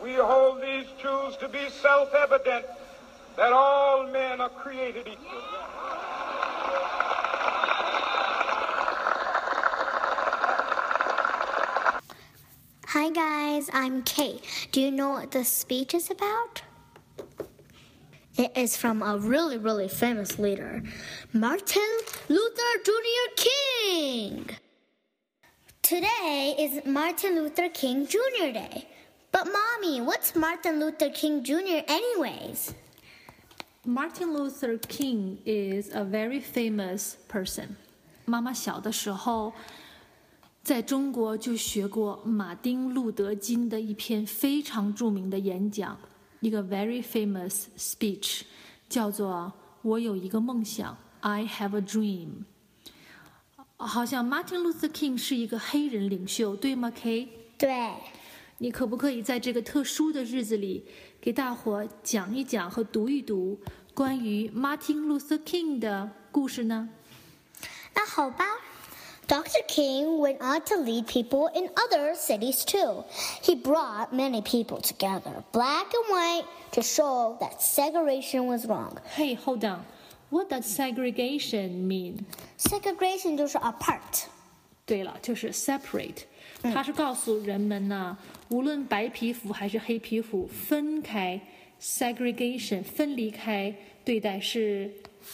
We hold these truths to be self-evident that all men are created equal. Hi guys, I'm Kate. Do you know what this speech is about? It is from a really, really famous leader, Martin Luther Jr. King. Today is Martin Luther King Jr. Day. But mommy, what's Martin Luther King Jr. anyways? Martin Luther King is a very famous person. 妈妈小的时候，在中国就学过马丁·路德·金的一篇非常着名的演讲，一个 very famous speech，叫做“我有一个梦想 ”，I have a dream。好像 Martin Luther King 是一个黑人领袖，对吗，K？对。 你可不可以在这个特殊的日子里，给大伙讲一讲和读一读关于 Martin Luther King 的故事呢？那好吧。Dr. King went on to lead people in other cities too. He brought many people together, black and white, to show that segregation was wrong. Hey, hold on. What does segregation mean? Segregation 就是 apart. 对了，就是 separate。他是告诉人们呢，无论白皮肤还是黑皮肤，分开 segregation 分离开对待是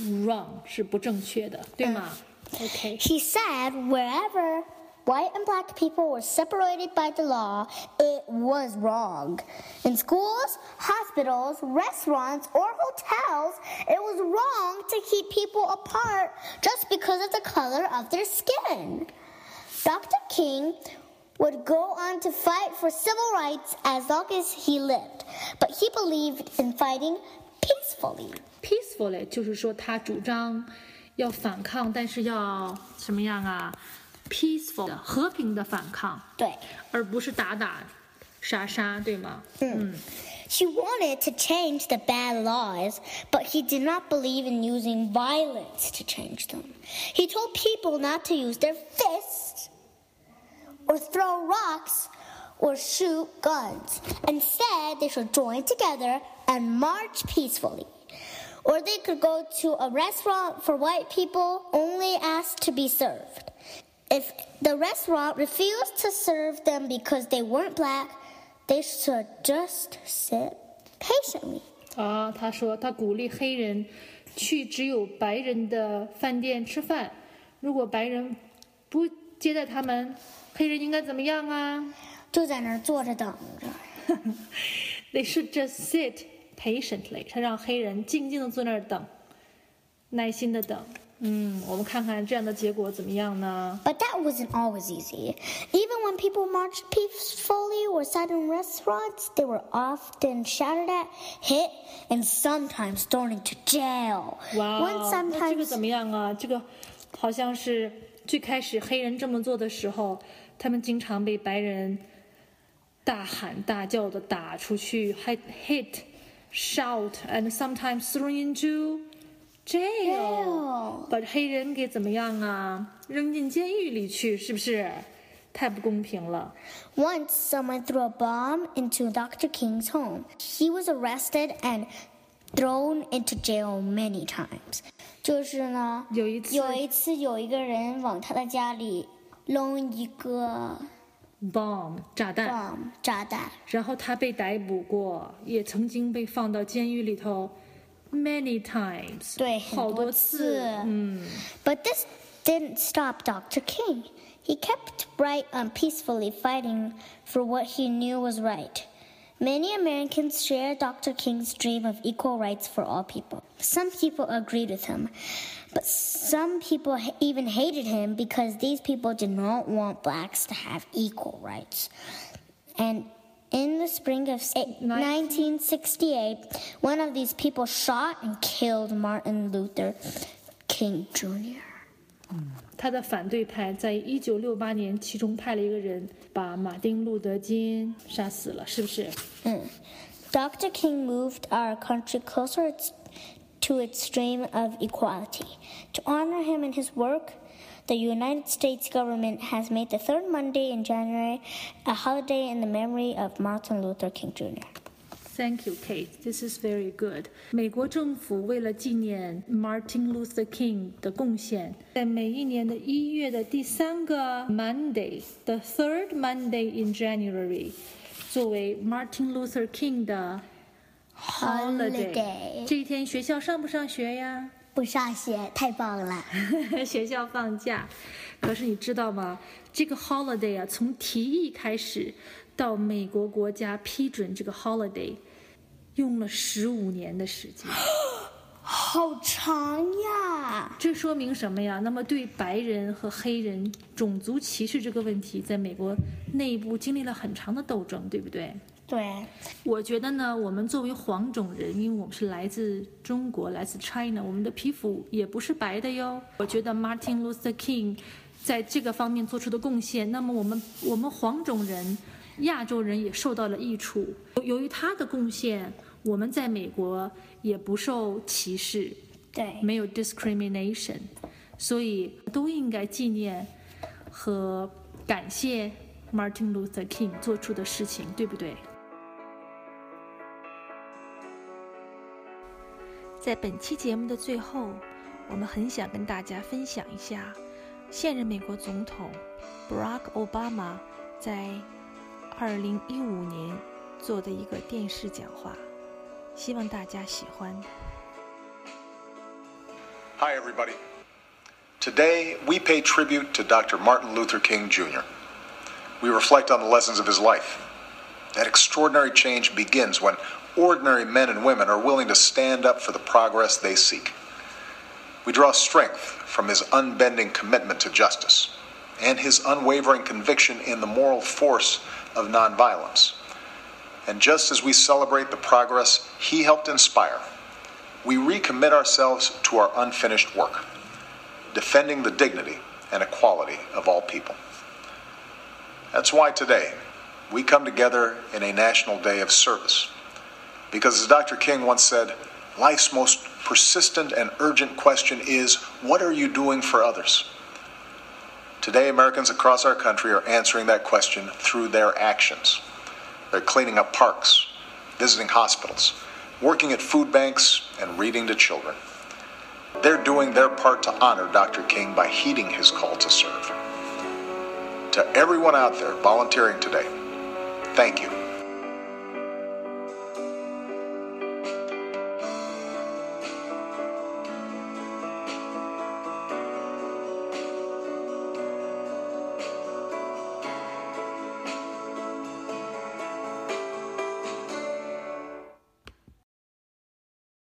wrong 是不正确的，对吗？Okay. He said wherever white and black people were separated by the law, it was wrong. In schools, hospitals, restaurants, or hotels, it was wrong to keep people apart just because of the color of their skin. Dr. King would go on to fight for civil rights as long as he lived, but he believed in fighting peacefully. Peacefully 就是说他主张要反抗，但是要什么样啊？Peaceful 的和平的反抗，对，而不是打打杀杀，对吗？嗯。He wanted to change the bad laws, but he did not believe in using violence to change them. He told people not to use their fists or throw rocks or shoot guns. Instead, they should join together and march peacefully. Or they could go to a restaurant for white people, only asked to be served. If the restaurant refused to serve them because they weren't black, they should just sit patiently. 啊，他说他鼓励黑人去只有白人的饭店吃饭，如果白人不 接待他们，黑人应该怎么样啊？就在那儿坐着等着。They should just sit patiently。他让黑人静静的坐那儿等，耐心的等。嗯，我们看看这样的结果怎么样呢？But that wasn't always easy. Even when people marched peacefully or sat in restaurants, they were often shouted at, hit, and sometimes thrown into jail. 哇，那这个怎么样啊？这个好像是。 最开始黑人这么做的时候，他们经常被白人大喊大叫的打出去，hit hit shout and sometimes thrown into jail。把黑人给怎么样啊？扔进监狱里去，是不是？太不公平了。Once someone threw a bomb into Dr. King's home. He was arrested and thrown into jail many times. 就是呢，有一次，有一次有一个人往他的家里扔一个 bomb 炸弹，bomb 炸弹，然后他被逮捕过，也曾经被放到监狱里头 many times，对，好多次，嗯。But this didn't stop Dr. King. He kept right and peacefully fighting for what he knew was right. Many Americans share Dr. King's dream of equal rights for all people. Some people agreed with him, but some people even hated him because these people did not want blacks to have equal rights. And In the spring of 1968, one of these people shot and killed Martin Luther King Jr. 他的反对派在一九六八年其中派了一个人把马丁路德金杀死了，是不是？嗯。Dr. King moved our country closer to its dream of equality. To honor him and his work, the United States government has made the third Monday in January a holiday in the memory of Martin Luther King Jr. Thank you, Kate. This is very good. 美国政府为了纪念 Martin Luther King 的贡献，在每一年的一月的第三个 Monday，the third Monday in January，作为 Martin Luther King 的 holiday。这一天学校上不上学呀？不上学，太棒了！学校放假。可是你知道吗？这个 holiday 啊，从提议开始到美国国家批准这个 holiday， 用了十五年的时间。好长呀！这说明什么呀？那么对白人和黑人种族歧视这个问题，在美国内部经历了很长的斗争，对不对？对，我觉得呢，我们作为黄种人，因为我们是来自中国，来自 China，我们的皮肤也不是白的哟。我觉得 Martin Luther King 在这个方面做出的贡献，那么我们我们黄种人、亚洲人也受到了益处。由于他的贡献，我们在美国也不受歧视，对，没有 discrimination，所以都应该纪念和感谢 Martin Luther King 做出的事情，对不对？在本期节目的最后，我们很想跟大家分享一下现任美国总统 Barack Obama 在2015年做的一个电视讲话，希望大家喜欢。Hi, everybody. Today, we pay tribute to Dr. Martin Luther King Jr. We reflect on the lessons of his life. That extraordinary change begins when ordinary men and women are willing to stand up for the progress they seek. We draw strength from his unbending commitment to justice and his unwavering conviction in the moral force of nonviolence. And just as we celebrate the progress he helped inspire, we recommit ourselves to our unfinished work, defending the dignity and equality of all people. That's why today we come together in a national day of service because, as Dr. King once said, life's most persistent and urgent question is what are you doing for others? Today, Americans across our country are answering that question through their actions. They're cleaning up parks, visiting hospitals, working at food banks, and reading to children. They're doing their part to honor Dr. King by heeding his call to serve. To everyone out there volunteering today, thank you